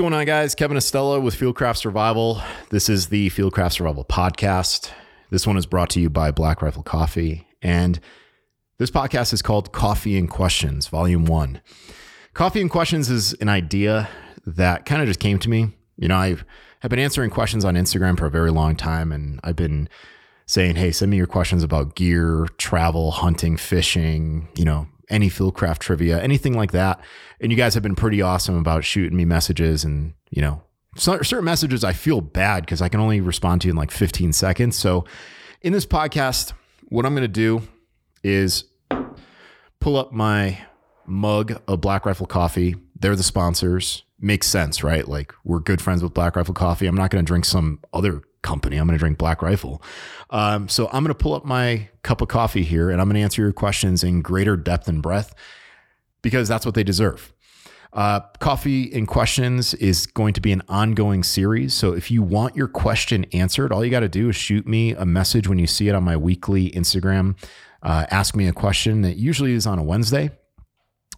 Going on, guys? Kevin Estela with Fieldcraft Survival. This is the Fieldcraft Survival podcast. This one is brought to you by Black Rifle Coffee. And this podcast is called Coffee and Questions, Volume 1. Coffee and Questions is an idea that kind of just came to me. You know, I have been answering questions on Instagram for a very long time, and I've been saying, hey, send me your questions about gear, travel, hunting, fishing, you know, any fieldcraft trivia, anything like that. And you guys have been pretty awesome about shooting me messages and, you know, certain messages I feel bad because I can only respond to in like 15 seconds. So in this podcast, what I'm going to do is pull up my mug of Black Rifle Coffee. They're the sponsors. Makes sense, right? Like we're good friends with Black Rifle Coffee. I'm not going to drink some other company. I'm going to drink Black Rifle. Um, so I'm going to pull up my cup of coffee here and I'm going to answer your questions in greater depth and breadth because that's what they deserve. Uh, coffee and questions is going to be an ongoing series. So if you want your question answered, all you got to do is shoot me a message when you see it on my weekly Instagram. Uh, ask me a question that usually is on a Wednesday.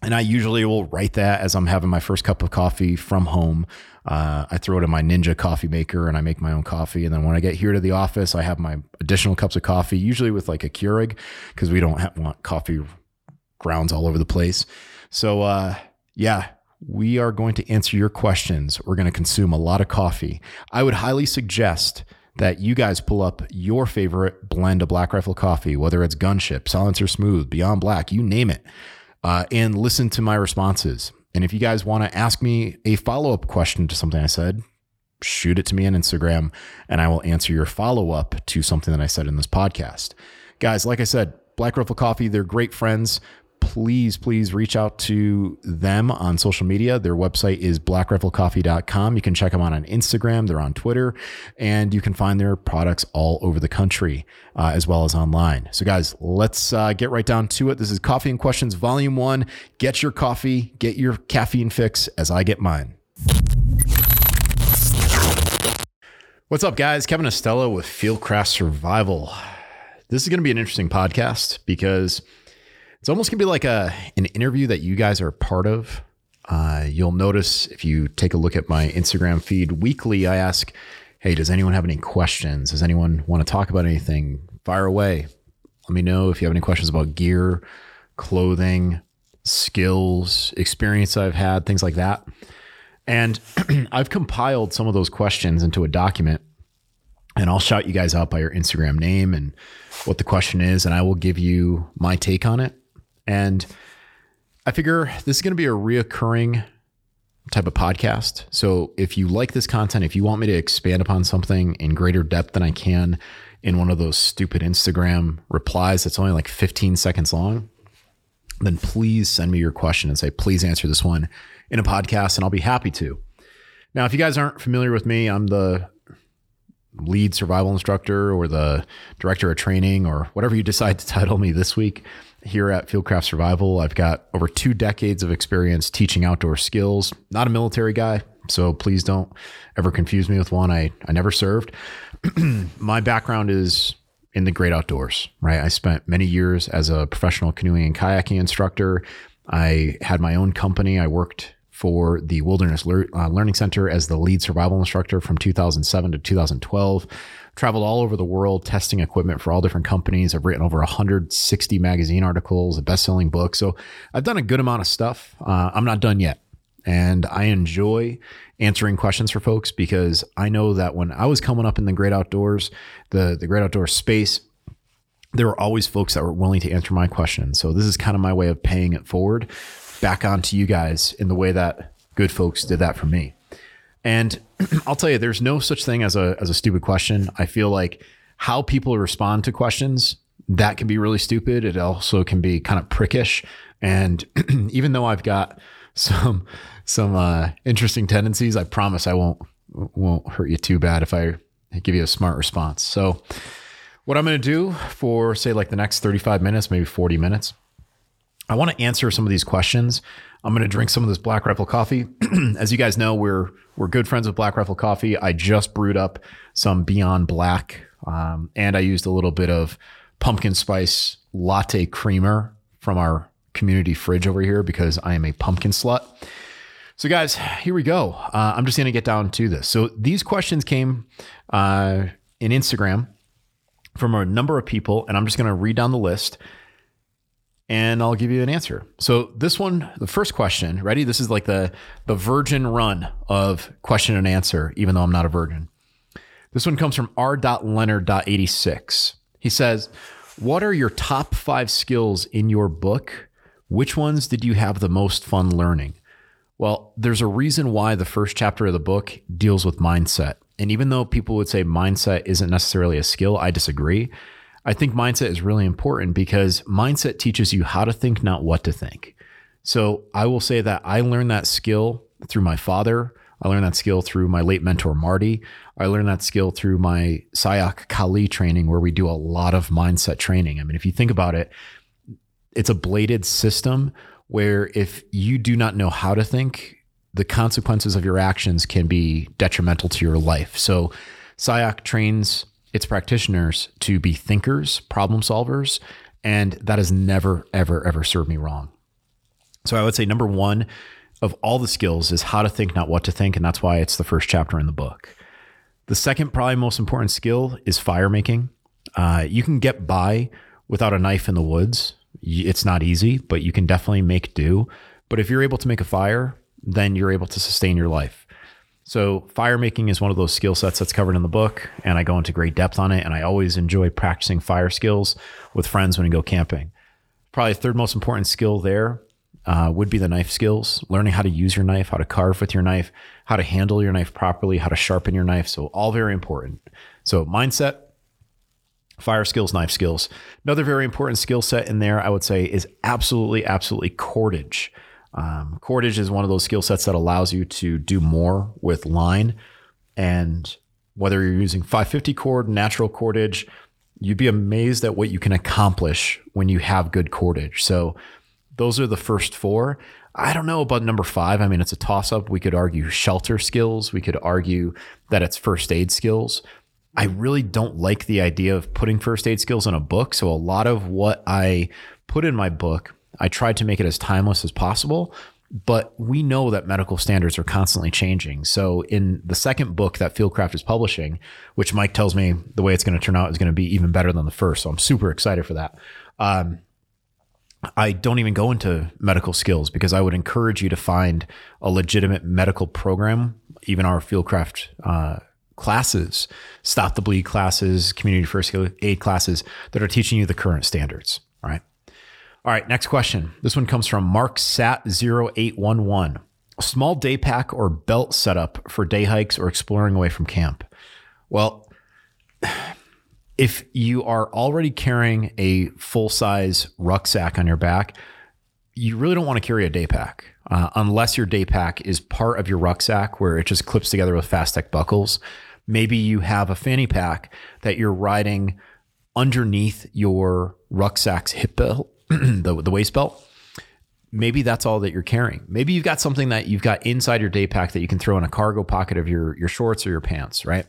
And I usually will write that as I'm having my first cup of coffee from home. Uh, I throw it in my Ninja coffee maker and I make my own coffee. And then when I get here to the office, I have my additional cups of coffee, usually with like a Keurig, because we don't have, want coffee grounds all over the place. So, uh, yeah, we are going to answer your questions. We're going to consume a lot of coffee. I would highly suggest that you guys pull up your favorite blend of Black Rifle coffee, whether it's Gunship, Silencer Smooth, Beyond Black, you name it, uh, and listen to my responses. And if you guys want to ask me a follow up question to something I said, shoot it to me on Instagram and I will answer your follow up to something that I said in this podcast. Guys, like I said, Black Rifle Coffee, they're great friends please, please reach out to them on social media. Their website is blackriflecoffee.com. You can check them out on Instagram, they're on Twitter, and you can find their products all over the country uh, as well as online. So, guys, let's uh, get right down to it. This is Coffee and Questions, Volume One. Get your coffee, get your caffeine fix as I get mine. What's up, guys? Kevin Estela with Fieldcraft Survival. This is going to be an interesting podcast because it's almost gonna be like a an interview that you guys are part of. Uh, you'll notice if you take a look at my Instagram feed weekly, I ask, "Hey, does anyone have any questions? Does anyone want to talk about anything? Fire away. Let me know if you have any questions about gear, clothing, skills, experience I've had, things like that." And I've compiled some of those questions into a document and I'll shout you guys out by your Instagram name and what the question is, and I will give you my take on it. And I figure this is going to be a reoccurring type of podcast. So if you like this content, if you want me to expand upon something in greater depth than I can in one of those stupid Instagram replies that's only like 15 seconds long, then please send me your question and say, please answer this one in a podcast, and I'll be happy to. Now, if you guys aren't familiar with me, I'm the lead survival instructor or the director of training or whatever you decide to title me this week here at Fieldcraft Survival. I've got over two decades of experience teaching outdoor skills. Not a military guy, so please don't ever confuse me with one. I, I never served. My background is in the great outdoors, right? I spent many years as a professional canoeing and kayaking instructor. I had my own company. I worked for the Wilderness uh, Learning Center as the lead survival instructor from 2007 to 2012 traveled all over the world testing equipment for all different companies. I've written over 160 magazine articles, a best selling book. So I've done a good amount of stuff. Uh, I'm not done yet. And I enjoy answering questions for folks because I know that when I was coming up in the great outdoors, the, the great outdoor space, there were always folks that were willing to answer my questions. So this is kind of my way of paying it forward back onto you guys in the way that good folks did that for me. And I'll tell you, there's no such thing as a as a stupid question. I feel like how people respond to questions that can be really stupid. It also can be kind of prickish. And even though I've got some some uh, interesting tendencies, I promise I won't won't hurt you too bad if I give you a smart response. So, what I'm going to do for say like the next 35 minutes, maybe 40 minutes, I want to answer some of these questions. I'm going to drink some of this Black Rifle coffee. As you guys know, we're we're good friends with Black Rifle coffee. I just brewed up some Beyond Black, um, and I used a little bit of pumpkin spice latte creamer from our community fridge over here because I am a pumpkin slut. So, guys, here we go. Uh, I'm just going to get down to this. So, these questions came uh, in Instagram from a number of people, and I'm just going to read down the list and I'll give you an answer. So, this one, the first question, ready? This is like the, the virgin run of question and answer, even though I'm not a virgin. This one comes from r.leonard.86. He says, What are your top five skills in your book? Which ones did you have the most fun learning? Well, there's a reason why the first chapter of the book deals with mindset. And even though people would say mindset isn't necessarily a skill, I disagree. I think mindset is really important because mindset teaches you how to think, not what to think. So I will say that I learned that skill through my father. I learned that skill through my late mentor, Marty. I learned that skill through my Sayoc Kali training, where we do a lot of mindset training. I mean, if you think about it, it's a bladed system where if you do not know how to think, the consequences of your actions can be detrimental to your life. So, Sayoc trains its practitioners to be thinkers, problem solvers, and that has never, ever, ever served me wrong. So, I would say number one of all the skills is how to think, not what to think. And that's why it's the first chapter in the book. The second, probably most important skill is fire making. Uh, you can get by without a knife in the woods it's not easy, but you can definitely make do. But if you're able to make a fire, then you're able to sustain your life. So, fire making is one of those skill sets that's covered in the book, and I go into great depth on it. And I always enjoy practicing fire skills with friends when we go camping. Probably the third most important skill there uh, would be the knife skills, learning how to use your knife, how to carve with your knife, how to handle your knife properly, how to sharpen your knife. So, all very important. So, mindset, fire skills, knife skills. Another very important skill set in there, I would say, is absolutely, absolutely cordage. Um, cordage is one of those skill sets that allows you to do more with line. And whether you're using 550 cord, natural cordage, you'd be amazed at what you can accomplish when you have good cordage. So those are the first four. I don't know about number five. I mean, it's a toss up. We could argue shelter skills. We could argue that it's first aid skills. I really don't like the idea of putting first aid skills in a book. So a lot of what I put in my book, I tried to make it as timeless as possible. But we know that medical standards are constantly changing. So in the second book that Fieldcraft is publishing, which Mike tells me the way it's going to turn out is going to be even better than the first. So I'm super excited for that. Um, I don't even go into medical skills because I would encourage you to find a legitimate medical program, even our Fieldcraft uh, classes, stop the bleed classes, community first aid classes that are teaching you the current standards. All right. Next question. This one comes from Mark Sat 0811. A small day pack or belt setup for day hikes or exploring away from camp. Well, if you are already carrying a full size rucksack on your back, you really don't want to carry a day pack uh, unless your day pack is part of your rucksack where it just clips together with Fastex buckles. Maybe you have a fanny pack that you're riding underneath your rucksack's hip belt, the, the waist belt. Maybe that's all that you're carrying. Maybe you've got something that you've got inside your day pack that you can throw in a cargo pocket of your, your shorts or your pants, right?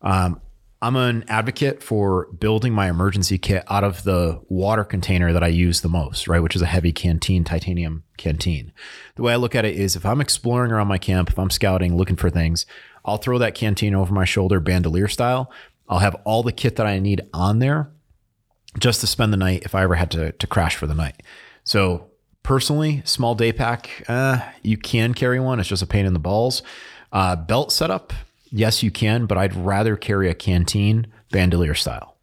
Um, I'm an advocate for building my emergency kit out of the water container that I use the most, right? Which is a heavy canteen, titanium canteen. The way I look at it is if I'm exploring around my camp, if I'm scouting, looking for things, I'll throw that canteen over my shoulder, bandolier style. I'll have all the kit that I need on there just to spend the night if I ever had to, to crash for the night. So, personally, small day pack, uh, you can carry one. It's just a pain in the balls. Uh, belt setup, Yes, you can, but I'd rather carry a canteen bandolier style.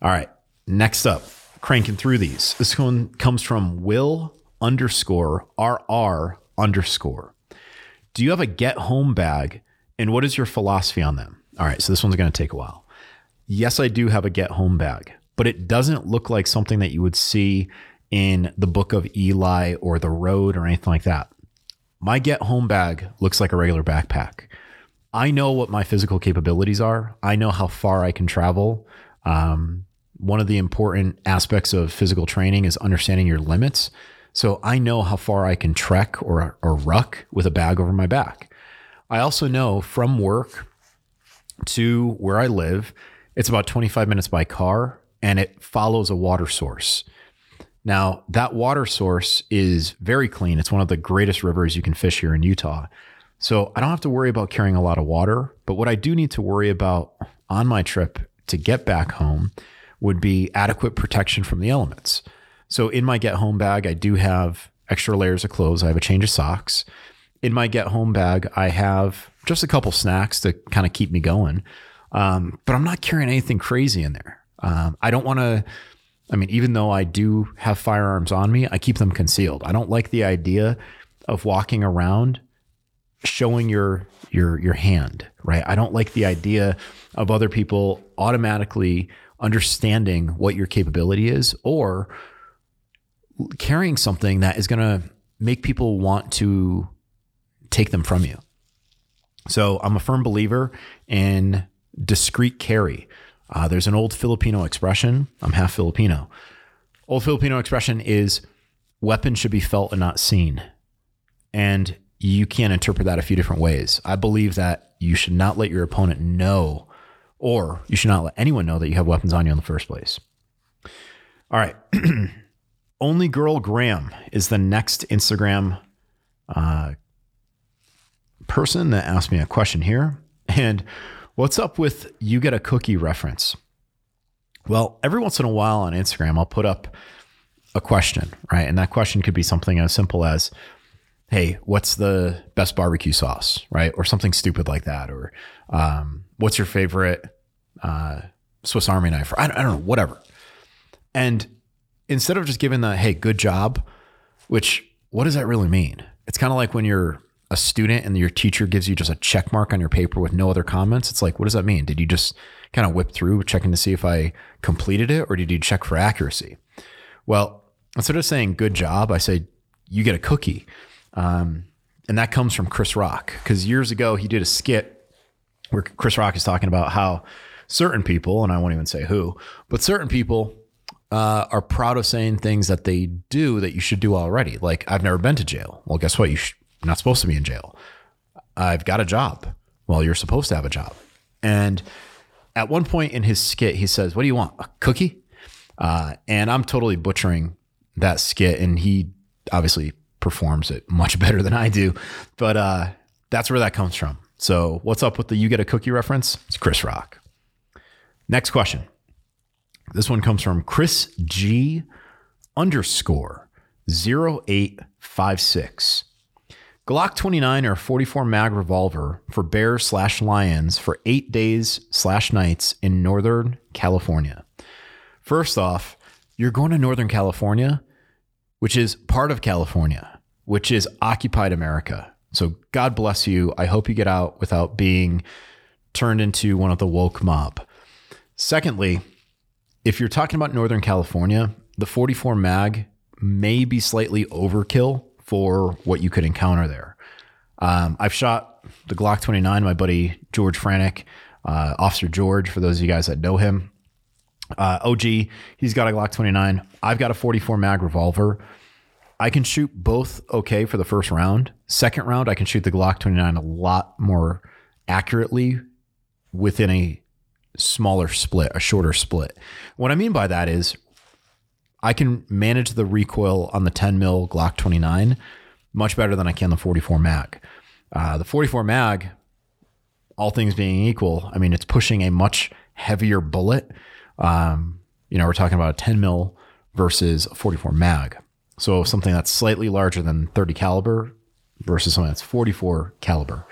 All right, next up, cranking through these. This one comes from Will underscore RR underscore. Do you have a get home bag? And what is your philosophy on them? All right, so this one's going to take a while. Yes, I do have a get home bag, but it doesn't look like something that you would see in the book of Eli or the road or anything like that. My get home bag looks like a regular backpack. I know what my physical capabilities are. I know how far I can travel. Um, one of the important aspects of physical training is understanding your limits. So I know how far I can trek or, or ruck with a bag over my back. I also know from work to where I live, it's about 25 minutes by car and it follows a water source. Now, that water source is very clean. It's one of the greatest rivers you can fish here in Utah. So I don't have to worry about carrying a lot of water. But what I do need to worry about on my trip to get back home would be adequate protection from the elements. So in my get home bag, I do have extra layers of clothes. I have a change of socks. In my get home bag, I have just a couple snacks to kind of keep me going. Um, but I'm not carrying anything crazy in there. Um, I don't want to. I mean, even though I do have firearms on me, I keep them concealed. I don't like the idea of walking around showing your your your hand, right? I don't like the idea of other people automatically understanding what your capability is or carrying something that is going to make people want to take them from you. So I'm a firm believer in discreet carry. Uh, there's an old Filipino expression. I'm half Filipino. Old Filipino expression is weapons should be felt and not seen. And you can interpret that a few different ways. I believe that you should not let your opponent know, or you should not let anyone know that you have weapons on you in the first place. All right. Only Girl Graham is the next Instagram uh, person that asked me a question here. And what's up with you get a cookie reference? Well, every once in a while on Instagram, I'll put up a question, right? And that question could be something as simple as, hey, what's the best barbecue sauce, right? Or something stupid like that. Or um, what's your favorite uh, Swiss Army knife? Or I, I don't know, whatever. And instead of just giving the, hey, good job, which what does that really mean? It's kind of like when you're a student and your teacher gives you just a check mark on your paper with no other comments. It's like, what does that mean? Did you just kind of whip through checking to see if I completed it or did you check for accuracy? Well, instead of saying good job, I say, you get a cookie. Um, and that comes from Chris Rock because years ago he did a skit where Chris Rock is talking about how certain people, and I won't even say who, but certain people uh, are proud of saying things that they do that you should do already. Like, I've never been to jail. Well, guess what? You're not supposed to be in jail. I've got a job. Well, you're supposed to have a job. And at one point in his skit, he says, What do you want? A cookie? Uh, and I'm totally butchering that skit. And he obviously performs it much better than I do. But uh, that's where that comes from. So, what's up with the you get a cookie reference? It's Chris Rock. Next question. This one comes from Chris G underscore 0856. Glock 29 or 44 mag revolver for bears slash lions for eight days slash nights in Northern California. First off, you're going to Northern California, which is part of California which is occupied America. So God bless you. I hope you get out without being turned into one of the woke mob. Secondly, if you're talking about Northern California, the 44 mag may be slightly overkill for what you could encounter there. Um, I've shot the Glock 29, my buddy George Franek, uh, Officer George, for those of you guys that know him. Uh, OG, he's got a Glock 29. I've got a 44 mag revolver. I can shoot both okay for the first round. Second round, I can shoot the Glock 29 a lot more accurately within a smaller split, a shorter split. What I mean by that is I can manage the recoil on the 10 mil Glock 29 much better than I can the 44 mag. Uh, the 44 mag, all things being equal, I mean, it's pushing a much heavier bullet. Um, you know, we're talking about a 10 mil versus a 44 mag. So something that's slightly larger than 30 caliber versus something that's 44 caliber.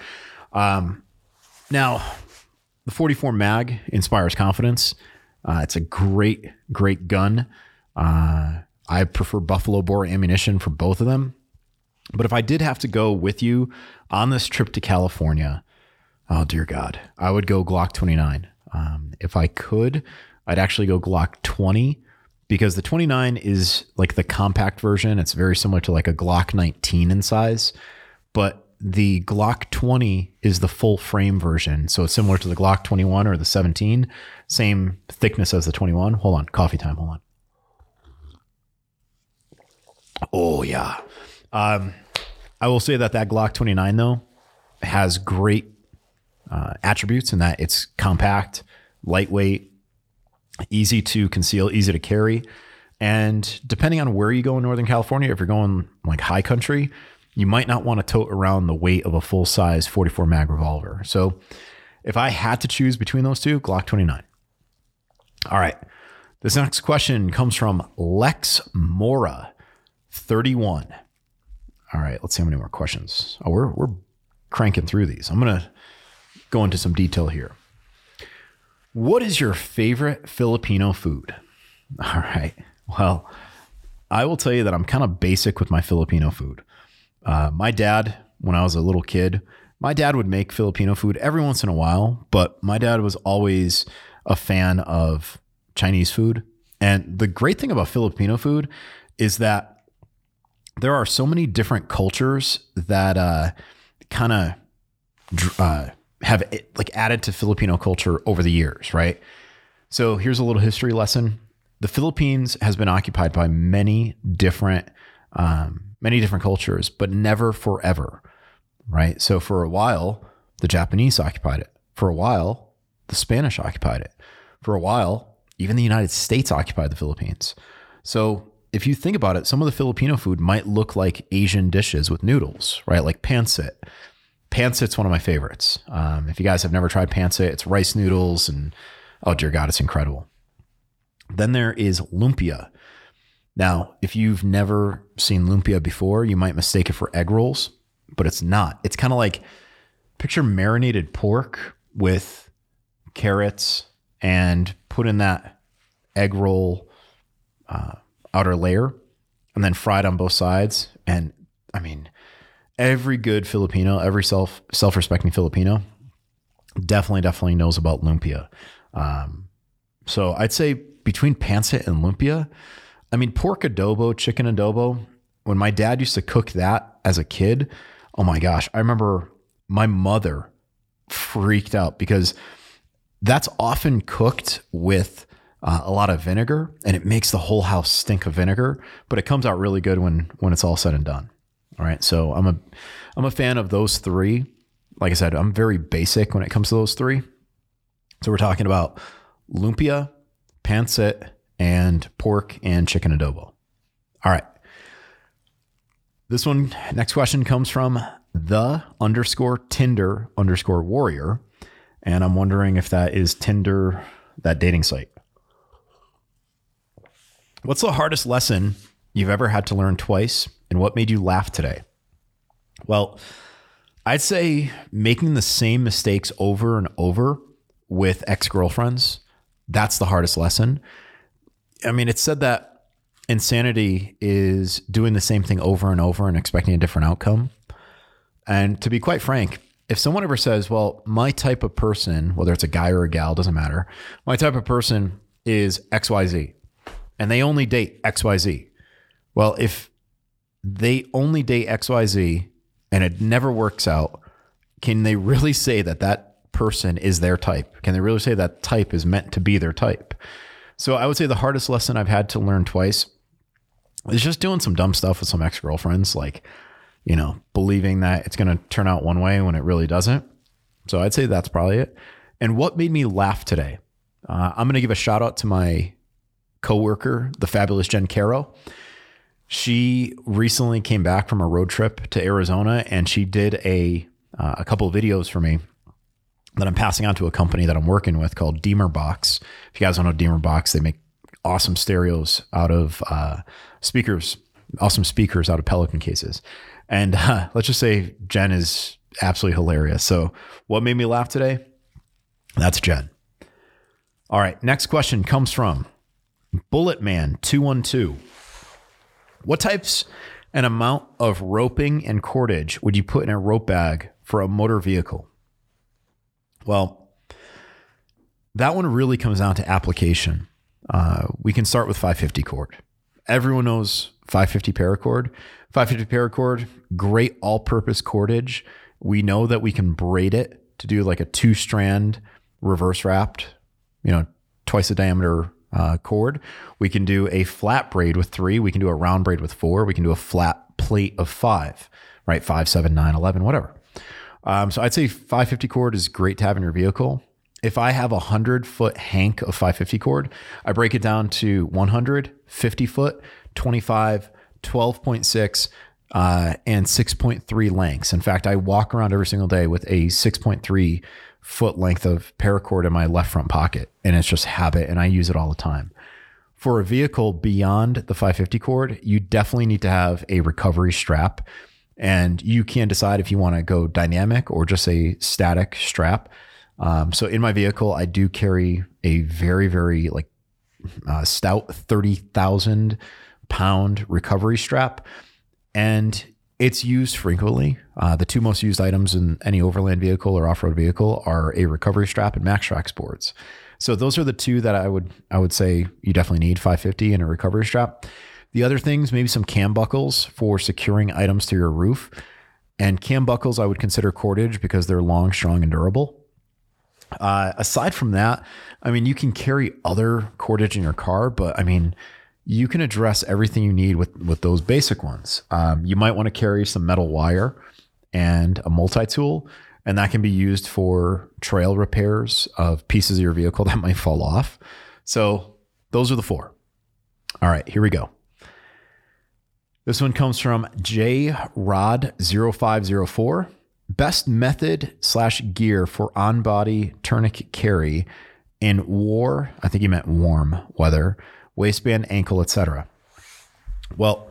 Um, now, the 44 mag inspires confidence. Uh, it's a great, great gun. Uh, I prefer buffalo bore ammunition for both of them. But if I did have to go with you on this trip to California, oh dear God, I would go Glock 29. Um, if I could, I'd actually go Glock 20 because the 29 is like the compact version. It's very similar to like a Glock 19 in size, but the Glock 20 is the full frame version. So it's similar to the Glock 21 or the 17, same thickness as the 21. Hold on, coffee time. Hold on. Oh, yeah. Um, I will say that that Glock 29, though, has great uh, attributes in that it's compact, lightweight, easy to conceal, easy to carry. And depending on where you go in Northern California, if you're going like high country, you might not want to tote around the weight of a full size 44 mag revolver. So if I had to choose between those two, Glock 29. All right. This next question comes from Lex Mora, 31. All right, let's see how many more questions. Oh, we're, we're cranking through these. I'm going to go into some detail here. What is your favorite Filipino food? All right. Well, I will tell you that I'm kind of basic with my Filipino food. Uh, my dad, when I was a little kid, my dad would make Filipino food every once in a while, but my dad was always a fan of Chinese food. And the great thing about Filipino food is that there are so many different cultures that uh, kind of uh, have like added to Filipino culture over the years, right? So here's a little history lesson. The Philippines has been occupied by many different um, many different cultures, but never forever, right? So for a while, the Japanese occupied it. For a while, the Spanish occupied it. For a while, even the United States occupied the Philippines. So if you think about it, some of the Filipino food might look like Asian dishes with noodles, right? Like pancit. Pancit's one of my favorites. Um, if you guys have never tried pancit, it's rice noodles and oh dear God, it's incredible. Then there is lumpia. Now, if you've never seen lumpia before, you might mistake it for egg rolls, but it's not. It's kind of like picture marinated pork with carrots and put in that egg roll uh, outer layer and then fried on both sides. And I mean, every good Filipino, every self self respecting Filipino, definitely definitely knows about lumpia. Um, so I'd say between pancit and lumpia, I mean, pork adobo, chicken adobo, when my dad used to cook that as a kid, oh my gosh, I remember my mother freaked out because that's often cooked with uh, a lot of vinegar and it makes the whole house stink of vinegar, but it comes out really good when when it's all said and done. All right. So I'm a I'm a fan of those three. Like I said, I'm very basic when it comes to those three. So we're talking about lumpia, pancit, and pork and chicken adobo. All right. This one, next question comes from the underscore Tinder underscore warrior. And I'm wondering if that is Tinder, that dating site. What's the hardest lesson you've ever had to learn twice? And what made you laugh today? Well, I'd say making the same mistakes over and over with ex girlfriends. That's the hardest lesson I mean, it's said that insanity is doing the same thing over and over and expecting a different outcome. And to be quite frank, if someone ever says, well, my type of person, whether it's a guy or a gal, doesn't matter, my type of person is XYZ, and they only date XYZ. Well, if they only date XYZ and it never works out, can they really say that that person is their type? Can they really say that type is meant to be their type? So I would say the hardest lesson I've had to learn twice is just doing some dumb stuff with some ex girlfriends, like, you know, believing that it's going to turn out one way when it really doesn't. So I'd say that's probably it. And what made me laugh today? Uh, I'm going to give a shout out to my coworker, the fabulous Jen Caro. She recently came back from a road trip to Arizona and she did a uh, a couple of videos for me that I'm passing on to a company that I'm working with called Deemer Box. If you guys don't know Deemer Box, they make awesome stereos out of uh, speakers, awesome speakers out of Pelican cases. And uh, let's just say Jen is absolutely hilarious. So, what made me laugh today? That's Jen. All right, next question comes from Bullet Man 212. What types and amount of roping and cordage would you put in a rope bag for a motor vehicle? Well, that one really comes down to application. Uh, we can start with 550 cord. Everyone knows 550 paracord. 550 paracord, great all purpose cordage. We know that we can braid it to do like a two strand reverse wrapped, you know, twice the diameter uh, cord. We can do a flat braid with three. We can do a round braid with four. We can do a flat plate of five, right? Five, seven, nine, 11, whatever. Um, so I'd say 550 cord is great to have in your vehicle. if I have a 100 foot hank of 550 cord, I break it down to 100, 50 foot, 25, 12.6, uh, and 6.3 lengths. In fact, I walk around every single day with a 6.3 foot length of paracord in my left front pocket, and it's just habit, and I use it all the time. For a vehicle beyond the 550 cord, you definitely need to have a recovery strap, and you can decide if you want to go dynamic or just a static strap. Um, so in my vehicle, I do carry a very, very like uh, stout 30,000 pound recovery strap. And it's used frequently. Uh, the two most used items in any overland vehicle or off-road vehicle are a recovery strap and MAXTRAX boards. So those are the two that I would I would say you definitely need 550 and a recovery strap. The other things, maybe some cam buckles for securing items to your roof. And cam buckles I would consider cordage because they're long, strong, and durable. Uh, aside from that, I mean, you can carry other cordage in your car, but I mean, you can address everything you need with with those basic ones. Um, you might want to carry some metal wire and a multi tool, and that can be used for trail repairs of pieces of your vehicle that might fall off. So those are the four. All right, here we go. This one comes from J Rod 0504 best method slash gear for on body tourniquet carry in war. I think he meant warm weather, waistband, ankle, etc. Well,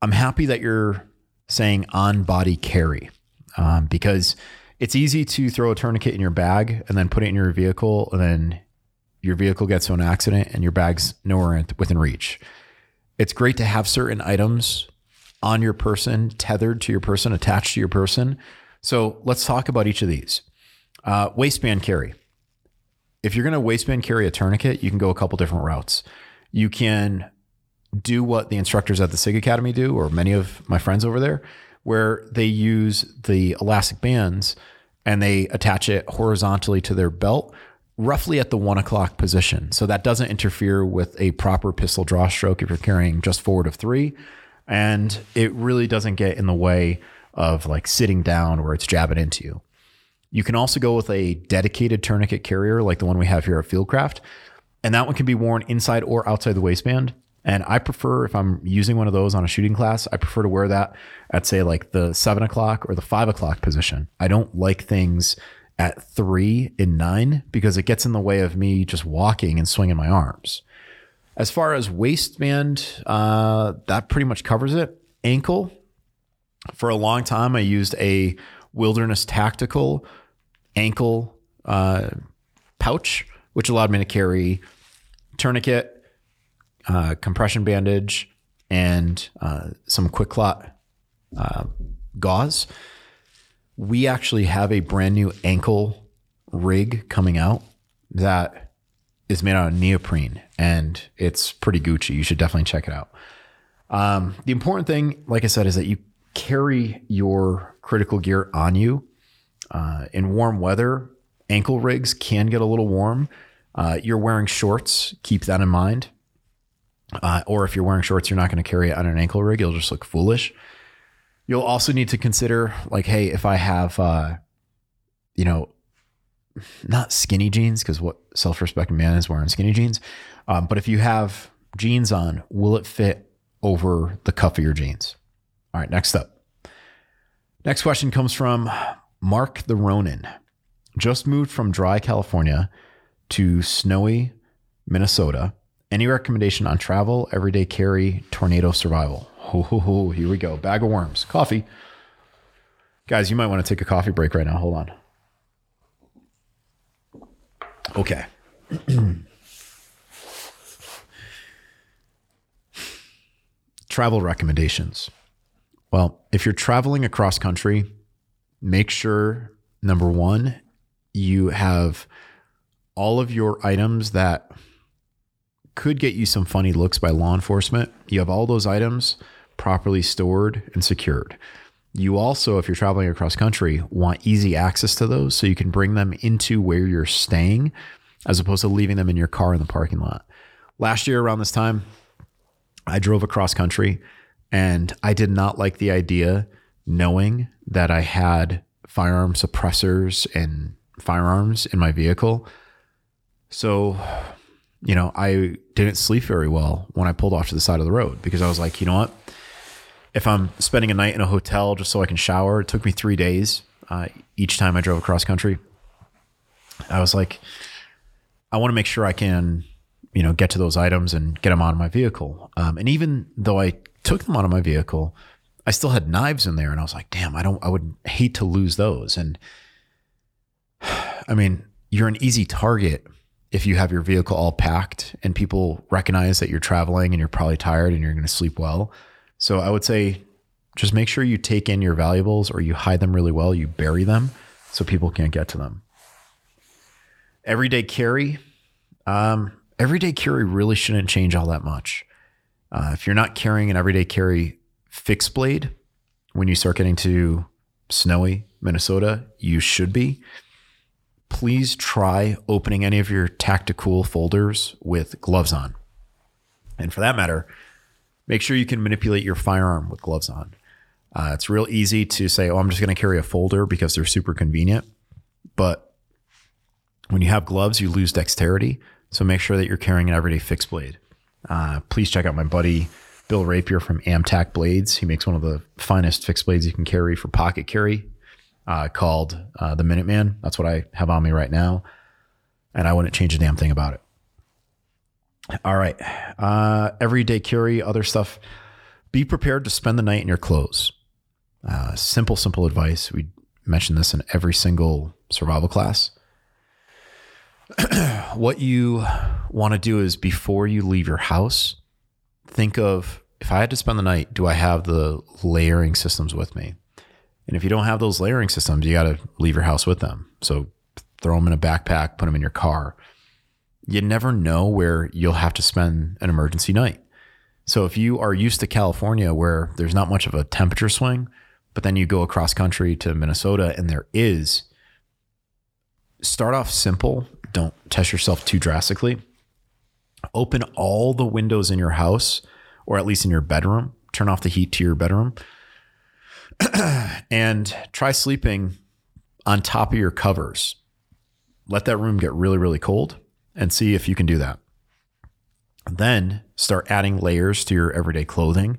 I'm happy that you're saying on body carry um, because it's easy to throw a tourniquet in your bag and then put it in your vehicle, and then your vehicle gets to an accident and your bag's nowhere within reach. It's great to have certain items on your person, tethered to your person, attached to your person. So let's talk about each of these. Uh, waistband carry. If you're going to waistband carry a tourniquet, you can go a couple different routes. You can do what the instructors at the SIG Academy do, or many of my friends over there, where they use the elastic bands and they attach it horizontally to their belt, roughly at the one o'clock position. So that doesn't interfere with a proper pistol draw stroke if you're carrying just forward of three and it really doesn't get in the way of like sitting down where it's jabbing into you. You can also go with a dedicated tourniquet carrier like the one we have here at Fieldcraft, and that one can be worn inside or outside the waistband. And I prefer, if I'm using one of those on a shooting class, I prefer to wear that at say like the seven o'clock or the five o'clock position. I don't like things at three and nine because it gets in the way of me just walking and swinging my arms. As far as waistband, uh, that pretty much covers it. Ankle, for a long time, I used a Wilderness Tactical ankle uh, pouch, which allowed me to carry tourniquet, uh, compression bandage, and uh, some QuikClot uh, gauze. We actually have a brand new ankle rig coming out that is made out of neoprene and it's pretty Gucci. You should definitely check it out. Um, the important thing, like I said, is that you carry your critical gear on you. Uh, in warm weather, ankle rigs can get a little warm. Uh, you're wearing shorts, keep that in mind. Uh, or if you're wearing shorts, you're not going to carry it on an ankle rig. You'll just look foolish. You'll also need to consider, like, hey, if I have, uh, you know, not skinny jeans because what self-respecting man is wearing skinny jeans um, but if you have jeans on will it fit over the cuff of your jeans all right next up next question comes from mark the ronin. Just moved from dry california to snowy minnesota. Any recommendation on travel everyday carry tornado survival? Ho, ho, ho. here we go. Bag of worms. Coffee. Guys you might want to take a coffee break right now. Hold on. Okay. Travel recommendations. Well, if you're traveling across country, make sure number one, you have all of your items that could get you some funny looks by law enforcement. You have all those items properly stored and secured. You also, if you're traveling across country, want easy access to those so you can bring them into where you're staying as opposed to leaving them in your car in the parking lot. Last year, around this time, I drove across country and I did not like the idea knowing that I had firearm suppressors and firearms in my vehicle. So, you know, I didn't sleep very well when I pulled off to the side of the road because I was like, you know what? If I'm spending a night in a hotel just so I can shower, it took me three days uh, each time I drove across country. I was like, I want to make sure I can, you know, get to those items and get them out of my vehicle. Um, and even though I took them out of my vehicle, I still had knives in there, and I was like, damn, I don't, I would hate to lose those. And I mean, you're an easy target if you have your vehicle all packed and people recognize that you're traveling and you're probably tired and you're going to sleep well. So I would say just make sure you take in your valuables or you hide them really well, you bury them so people can't get to them. Everyday carry. Um, everyday carry really shouldn't change all that much. Uh, if you're not carrying an everyday carry fixed blade when you start getting to snowy Minnesota, you should be please try opening any of your tactical folders with gloves on. And for that matter, make sure you can manipulate your firearm with gloves on. Uh, it's real easy to say, oh, I'm just going to carry a folder because they're super convenient. But when you have gloves, you lose dexterity. So make sure that you're carrying an everyday fixed blade. Uh, please check out my buddy Bill Rapier from Amtac Blades. He makes one of the finest fixed blades you can carry for pocket carry uh, called uh, the Minuteman. That's what I have on me right now. And I wouldn't change a damn thing about it. All right. Uh, everyday carry, other stuff. Be prepared to spend the night in your clothes. Uh, simple, simple advice. We mention this in every single survival class. what you want to do is before you leave your house, think of if I had to spend the night, do I have the layering systems with me? And if you don't have those layering systems, you got to leave your house with them. So throw them in a backpack, put them in your car. You never know where you'll have to spend an emergency night. So if you are used to California where there's not much of a temperature swing, but then you go across country to Minnesota and there is, start off simple. Don't test yourself too drastically. Open all the windows in your house, or at least in your bedroom. Turn off the heat to your bedroom and try sleeping on top of your covers. Let that room get really, really cold and see if you can do that. Then start adding layers to your everyday clothing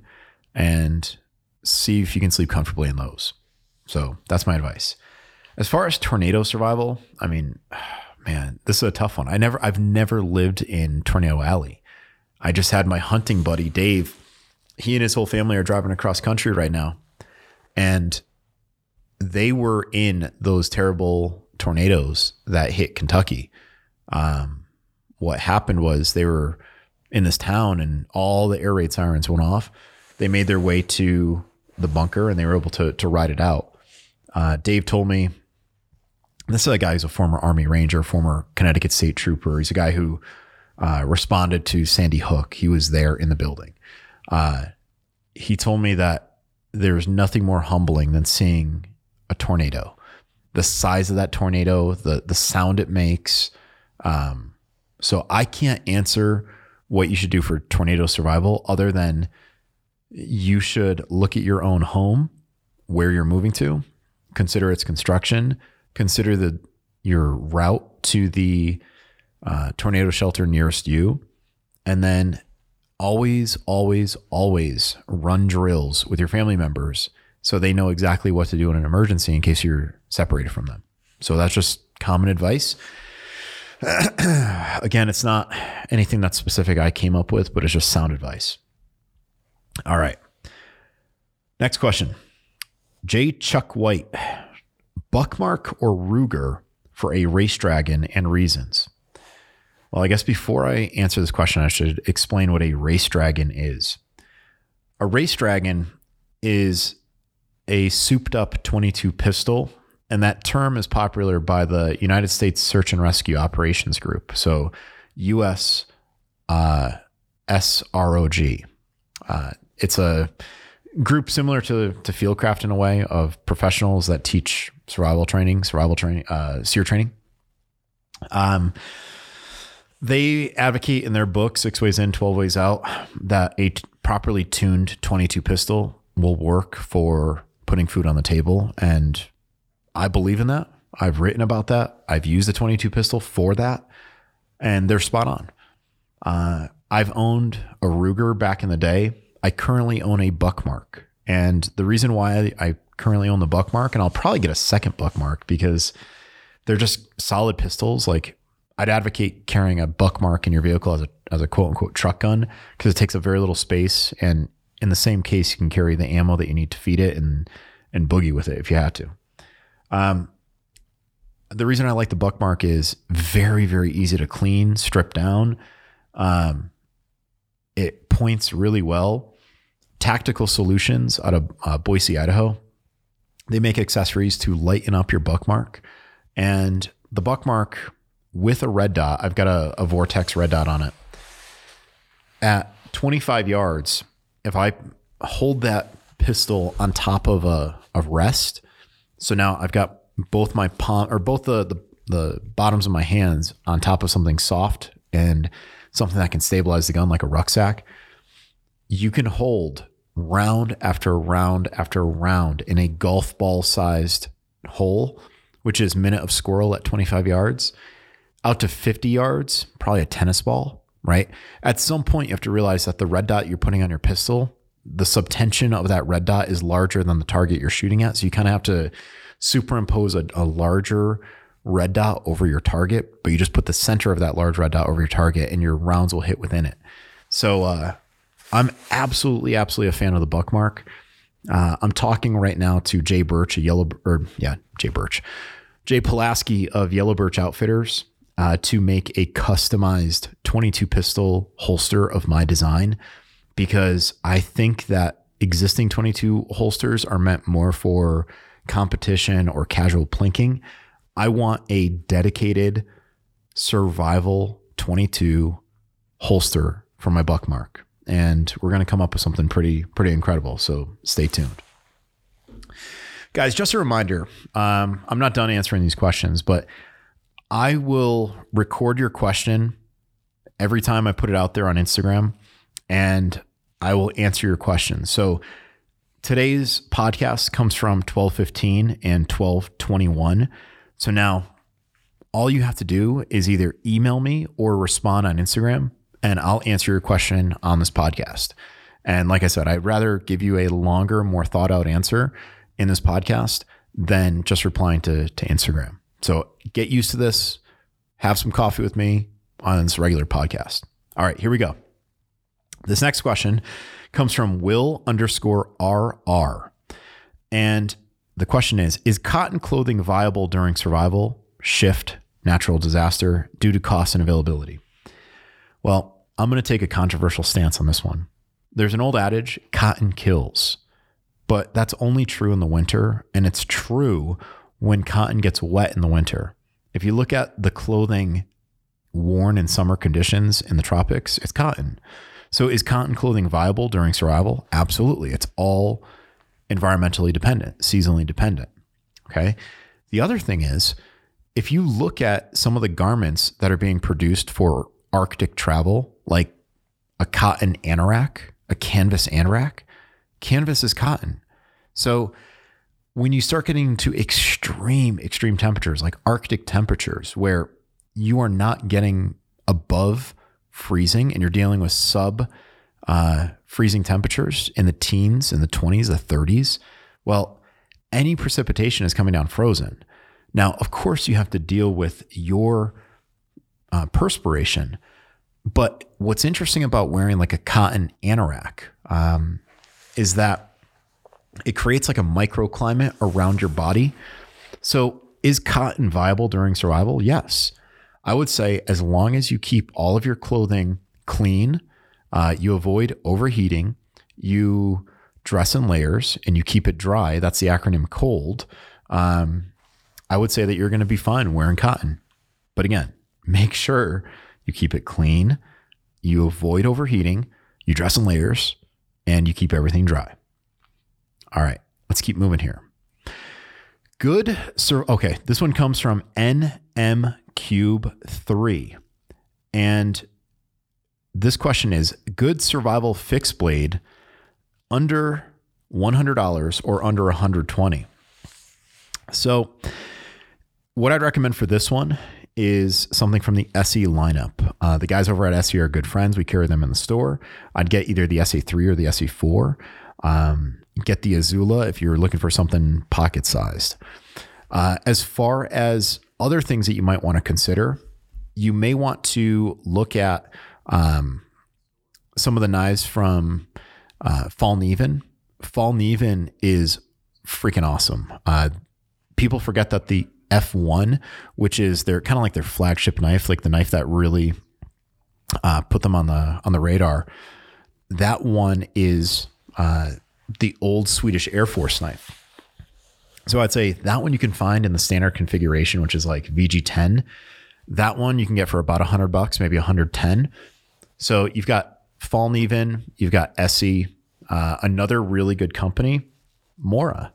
and see if you can sleep comfortably in those. So that's my advice. As far as tornado survival, I mean, man, this is a tough one. I never, I've never lived in Tornado Alley. I just had my hunting buddy, Dave. He and his whole family are driving across country right now and they were in those terrible tornadoes that hit Kentucky. Um, what happened was they were in this town and all the air raid sirens went off. They made their way to the bunker and they were able to, to ride it out. Uh, Dave told me this is a guy who's a former Army Ranger, former Connecticut State Trooper. He's a guy who uh, responded to Sandy Hook. He was there in the building. Uh, he told me that there's nothing more humbling than seeing a tornado. The size of that tornado, the the sound it makes. Um, so I can't answer what you should do for tornado survival other than you should look at your own home, where you're moving to, consider its construction, consider the your route to the uh, tornado shelter nearest you, and then always, always, always run drills with your family members so they know exactly what to do in an emergency in case you're separated from them. So that's just common advice. Again, it's not anything that's specific I came up with, but it's just sound advice. All right. Next question. J. Chuck White, Buckmark or Ruger for a race dragon and reasons. Well, I guess before I answer this question, I should explain what a race dragon is. A race dragon is a souped up 22 pistol, and that term is popular by the United States Search and Rescue Operations Group. So, US uh, SROG. Uh, it's a group similar to, to Fieldcraft in a way of professionals that teach survival training, survival training, uh, SERE training. Um, they advocate in their book, Six Ways In, 12 Ways Out, that a t- properly tuned 22 pistol will work for putting food on the table. And I believe in that. I've written about that. I've used a 22 pistol for that, and they're spot on. Uh, I've owned a Ruger back in the day. I currently own a Buckmark. And the reason why I currently own the Buckmark, and I'll probably get a second Buckmark because they're just solid pistols. Like I'd advocate carrying a Buckmark in your vehicle as a, as a quote unquote truck gun because it takes up very little space. And in the same case, you can carry the ammo that you need to feed it and, and boogie with it if you had to. Um, the reason I like the Buckmark is very, very easy to clean, strip down. Um, it points really well. Tactical Solutions out of uh, Boise, Idaho. They make accessories to lighten up your Buckmark. And the Buckmark with a red dot, I've got a, a Vortex red dot on it. At 25 yards, if I hold that pistol on top of a, a rest, so now I've got both my palm or both the, the the bottoms of my hands on top of something soft and something that can stabilize the gun like a rucksack, you can hold round after round after round in a golf ball sized hole, which is minute of squirrel at 25 yards, out to 50 yards, probably a tennis ball, right? At some point, you have to realize that the red dot you're putting on your pistol, the subtension of that red dot is larger than the target you're shooting at. So you kind of have to superimpose a, a larger red dot over your target, but you just put the center of that large red dot over your target and your rounds will hit within it. So uh, I'm absolutely, absolutely a fan of the Buckmark. Uh, I'm talking right now to Jay Birch, a yellow, or yeah, Jay Birch, Jay Pulaski of Yellow Birch Outfitters, uh, to make a customized 22 pistol holster of my design because I think that existing 22 holsters are meant more for competition or casual plinking. I want a dedicated survival 22 holster for my Buckmark. And we're going to come up with something pretty, pretty incredible. So stay tuned. Guys, just a reminder um, I'm not done answering these questions, but I will record your question every time I put it out there on Instagram and I will answer your question. So today's podcast comes from 1215 and 1221. So now all you have to do is either email me or respond on Instagram and I'll answer your question on this podcast. And like I said, I'd rather give you a longer, more thought out answer in this podcast than just replying to, to Instagram. So get used to this. Have some coffee with me on this regular podcast. All right, here we go. This next question comes from Will underscore RR. And the question is Is cotton clothing viable during survival, shift, natural disaster due to cost and availability? Well, I'm going to take a controversial stance on this one. There's an old adage cotton kills, but that's only true in the winter. And it's true when cotton gets wet in the winter. If you look at the clothing worn in summer conditions in the tropics, it's cotton. So is cotton clothing viable during survival? Absolutely. It's all environmentally dependent, seasonally dependent. Okay. The other thing is, if you look at some of the garments that are being produced for Arctic travel, like a cotton anorak, a canvas anorak, canvas is cotton. So when you start getting to extreme, extreme temperatures, like Arctic temperatures, where you are not getting above freezing and you're dealing with sub uh, freezing temperatures in the teens, in the 20s, the 30s, well, any precipitation is coming down frozen. Now, of course, you have to deal with your uh, perspiration. But what's interesting about wearing like a cotton anorak um, is that it creates like a microclimate around your body. So, is cotton viable during survival? Yes. I would say as long as you keep all of your clothing clean, uh, you avoid overheating, you dress in layers, and you keep it dry. That's the acronym COLD. Um, I would say that you're going to be fine wearing cotton. But again, make sure you keep it clean, you avoid overheating, you dress in layers, and you keep everything dry. All right, let's keep moving here. Good. Sir, okay, this one comes from NM Cube 3. And this question is good survival fixed blade under $100 or under 120 so what I'd recommend for this one is something from the SE lineup. Uh, the guys over at SE are good friends. We carry them in the store. I'd get either the SE3 or the SE4. Um, get the Izula if you're looking for something pocket sized. Uh, as far as other things that you might want to consider, you may want to look at um, some of the knives from uh, Fallkniven. Fall Neven is freaking awesome. Uh, people forget that the F1, which is their kind of like their flagship knife, like the knife that really uh, put them on the on the radar. That one is uh, the old Swedish Air Force knife. So I'd say that one you can find in the standard configuration, which is like VG10. That one you can get for about 100 bucks, maybe 110. So you've got Fallkniven, you've got SE, uh, another really good company, Mora.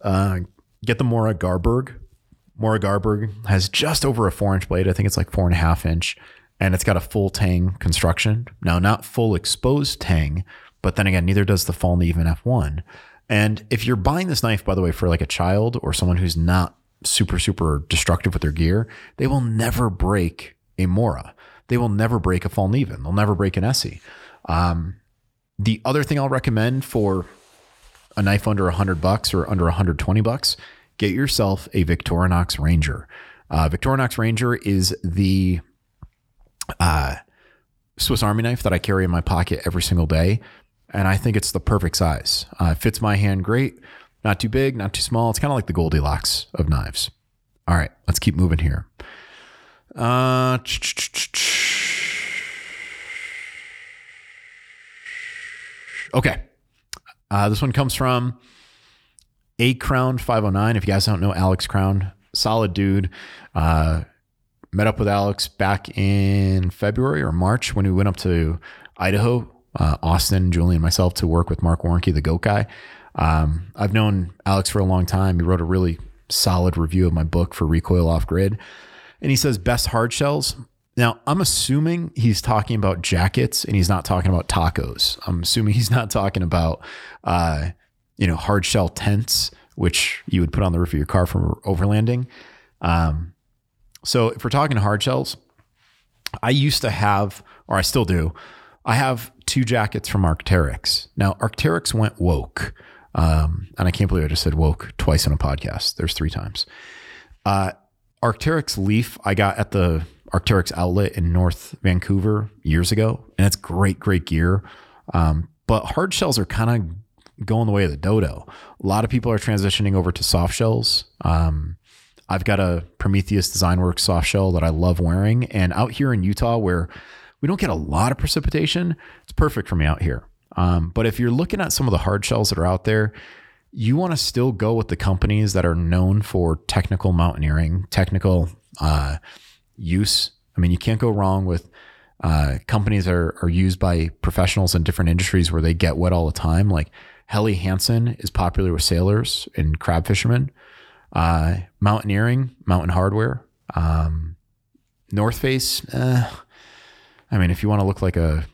Uh, get the Mora Garberg. Mora Garberg has just over a four inch blade. I think it's like four and a half inch, and it's got a full tang construction. Now, not full exposed tang, but then again, neither does the Fallkniven F1. And if you're buying this knife, by the way, for like a child or someone who's not super, super destructive with their gear, they will never break a Mora. They will never break a Fallkniven. They'll never break an ESEE. Um, the other thing I'll recommend for a knife under 100 bucks or under 120 bucks, get yourself a Victorinox Ranger. Uh, Victorinox Ranger is the uh, Swiss Army knife that I carry in my pocket every single day. And I think it's the perfect size. Uh, it fits my hand great. Not too big, not too small. It's kind of like the Goldilocks of knives. All right, let's keep moving here. Uh, okay. Uh, this one comes from A Crown 509. If you guys don't know Alex Crown, solid dude. Uh, met up with Alex back in February or March when we went up to Idaho, uh, Austin, Julie, and myself to work with Marc Warnke, the goat guy. Um, I've known Alex for a long time. He wrote a really solid review of my book for Recoil Off Grid. And he says best hard shells. Now, I'm assuming he's talking about jackets and he's not talking about tacos. I'm assuming he's not talking about, uh, you know, hard shell tents, which you would put on the roof of your car for overlanding. Um, so if we're talking hard shells, I used to have, or I still do, I have two jackets from Arc'teryx. Now, Arc'teryx went woke. Um, and I can't believe I just said woke twice in a podcast. There's three times. Uh, Arc'teryx Leaf I got at the Arc'teryx outlet in North Vancouver years ago, and it's great, great gear. Um, but hard shells are kind of going the way of the dodo. A lot of people are transitioning over to soft shells. Um, I've got a Prometheus Design Werx soft shell that I love wearing, and out here in Utah, where we don't get a lot of precipitation, it's perfect for me out here. Um, but if you're looking at some of the hard shells that are out there, you want to still go with the companies that are known for technical mountaineering, technical uh, use. I mean, you can't go wrong with uh, companies that are, are used by professionals in different industries where they get wet all the time. Like Helly Hansen is popular with sailors and crab fishermen. Uh, mountaineering, Mountain Hardwear. Um, North Face, eh, I mean, if you want to look like a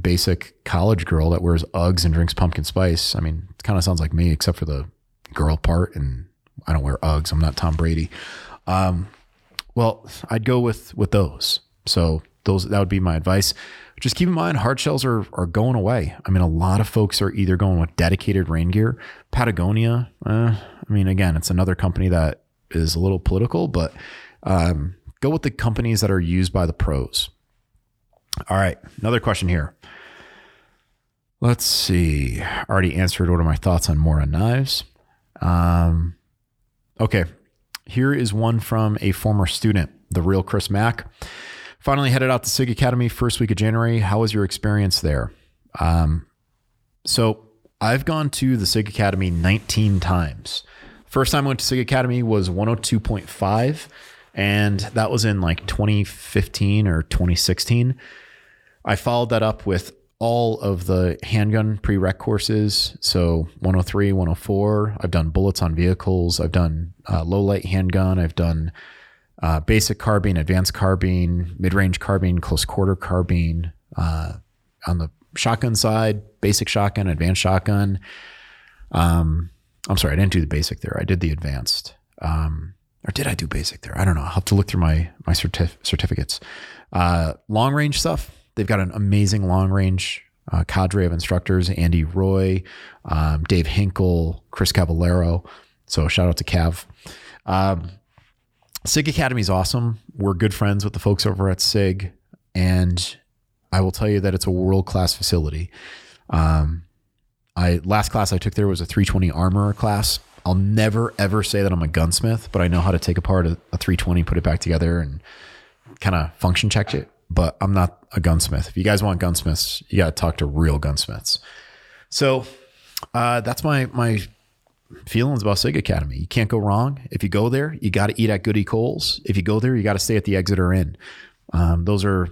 basic college girl that wears Uggs and drinks pumpkin spice, I mean, it kind of sounds like me, except for the girl part. And I don't wear Uggs. I'm not Tom Brady. Um, well, I'd go with with those. So those that would be my advice. Just keep in mind, hard shells are are going away. I mean, a lot of folks are either going with dedicated rain gear. Patagonia, uh, I mean, again, it's another company that is a little political, but um, go with the companies that are used by the pros. All right, another question here. Let's see. Already answered what are my thoughts on Mora knives. Um, okay, here is one from a former student, the real Chris Mack. Finally headed out to SIG Academy first week of January. How was your experience there? Um, so I've gone to the SIG Academy 19 times. First time I went to SIG Academy was 102.5, and that was in like 2015 or 2016. I followed that up with all of the handgun prereq courses. So 103, 104. I've done bullets on vehicles. I've done uh, low light handgun. I've done uh, basic carbine, advanced carbine, mid range carbine, close quarter carbine. Uh, on the shotgun side, basic shotgun, advanced shotgun. Um, I'm sorry, I didn't do the basic there. I did the advanced. Um, or did I do basic there? I don't know. I'll have to look through my my certif- certificates. Uh, long range stuff. They've got an amazing long range uh, cadre of instructors: Andy Roy, um, Dave Hinkle, Chris Cavallero. So shout out to Cav. Um, SIG Academy is awesome. We're good friends with the folks over at SIG, and I will tell you that it's a world class facility. Um, I last class I took there was a 320 armorer class. I'll never ever say that I'm a gunsmith, but I know how to take apart a, a 320, put it back together, and kind of function check it. But I'm not a gunsmith. If you guys want gunsmiths, you got to talk to real gunsmiths. So uh, that's my my feelings about SIG Academy. You can't go wrong. If you go there, you got to eat at Goody Coles. If you go there, you got to stay at the Exeter Inn. Um, those are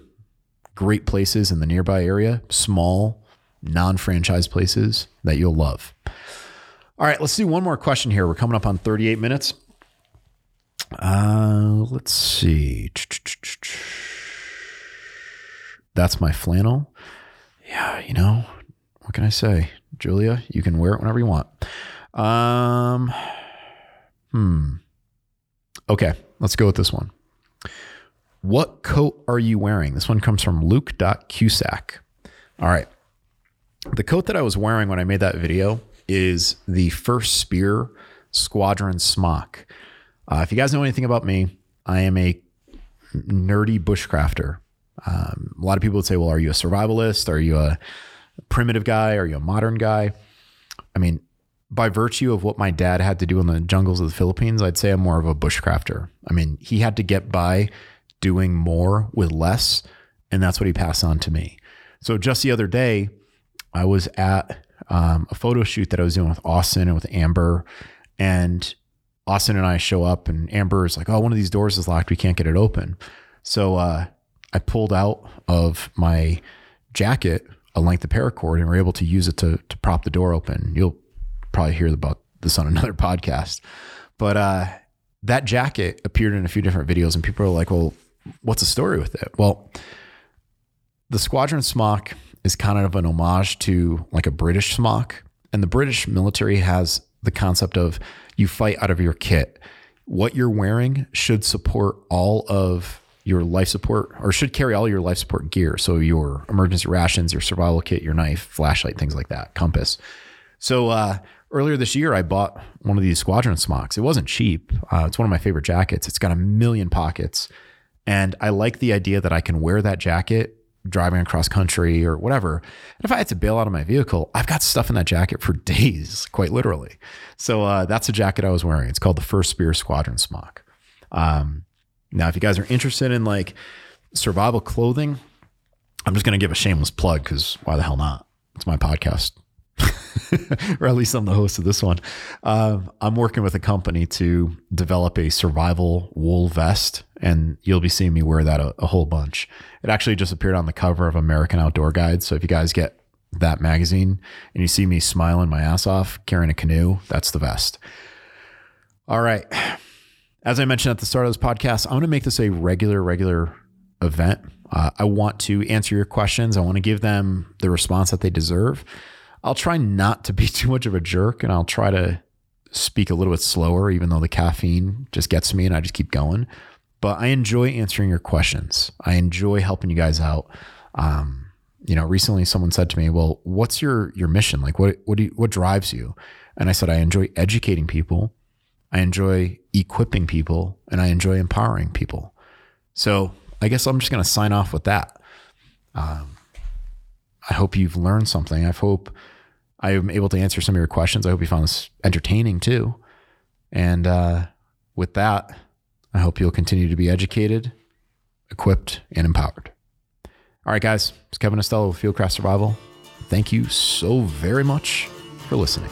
great places in the nearby area, small, non franchise places that you'll love. All right, let's do one more question here. We're coming up on 38 minutes. Uh, let's see. That's my flannel. Yeah, you know, what can I say? Julia, you can wear it whenever you want. Um, hmm. Okay, let's go with this one. What coat are you wearing? This one comes from Luke.Cusack. All right. The coat that I was wearing when I made that video is the First Spear Squadron Smock. Uh, if you guys know anything about me, I am a nerdy bushcrafter. Um, a lot of people would say, well, are you a survivalist? Are you a primitive guy? Are you a modern guy? I mean, by virtue of what my dad had to do in the jungles of the Philippines, I'd say I'm more of a bushcrafter. I mean, he had to get by doing more with less, and that's what he passed on to me. So just the other day, I was at um, a photo shoot that I was doing with Austin and with Amber, and Austin and I show up, and Amber is like, "Oh, one of these doors is locked. We can't get it open." So uh, I pulled out of my jacket a length of paracord, and we're able to use it to to prop the door open. You'll probably hear about this on another podcast. But uh, that jacket appeared in a few different videos, and people are like, well, what's the story with it? Well, the squadron smock is kind of an homage to like a British smock. And the British military has the concept of you fight out of your kit. What you're wearing should support all of your life support or should carry all your life support gear. So your emergency rations, your survival kit, your knife, flashlight, things like that, compass. So uh, earlier this year, I bought one of these squadron smocks. It wasn't cheap. Uh, it's one of my favorite jackets. It's got a million pockets. And I like the idea that I can wear that jacket driving across country or whatever. And if I had to bail out of my vehicle, I've got stuff in that jacket for days, quite literally. So uh, that's the jacket I was wearing. It's called the First Spear Squadron Smock. Um, now, if you guys are interested in like survival clothing, I'm just going to give a shameless plug because why the hell not? It's my podcast. or at least I'm the host of this one. Uh, I'm working with a company to develop a survival wool vest, and you'll be seeing me wear that a, a, whole bunch. It actually just appeared on the cover of American Outdoor Guide. So if you guys get that magazine and you see me smiling my ass off carrying a canoe, that's the vest. All right. As I mentioned at the start of this podcast, I'm going to make this a regular, regular event. Uh, I want to answer your questions. I want to give them the response that they deserve. I'll try not to be too much of a jerk and I'll try to speak a little bit slower, even though the caffeine just gets me and I just keep going. But I enjoy answering your questions. I enjoy helping you guys out. Um, you know, recently someone said to me, "Well, what's your your mission? Like, what what do you, what drives you?" And I said, "I enjoy educating people, I enjoy equipping people, and I enjoy empowering people." So I guess I'm just going to sign off with that. Um, I hope you've learned something. I hope I am able to answer some of your questions. I hope you found this entertaining too. And uh, with that, I hope you'll continue to be educated, equipped, and empowered. All right, guys, it's Kevin Estela with Fieldcraft Survival. Thank you so very much for listening.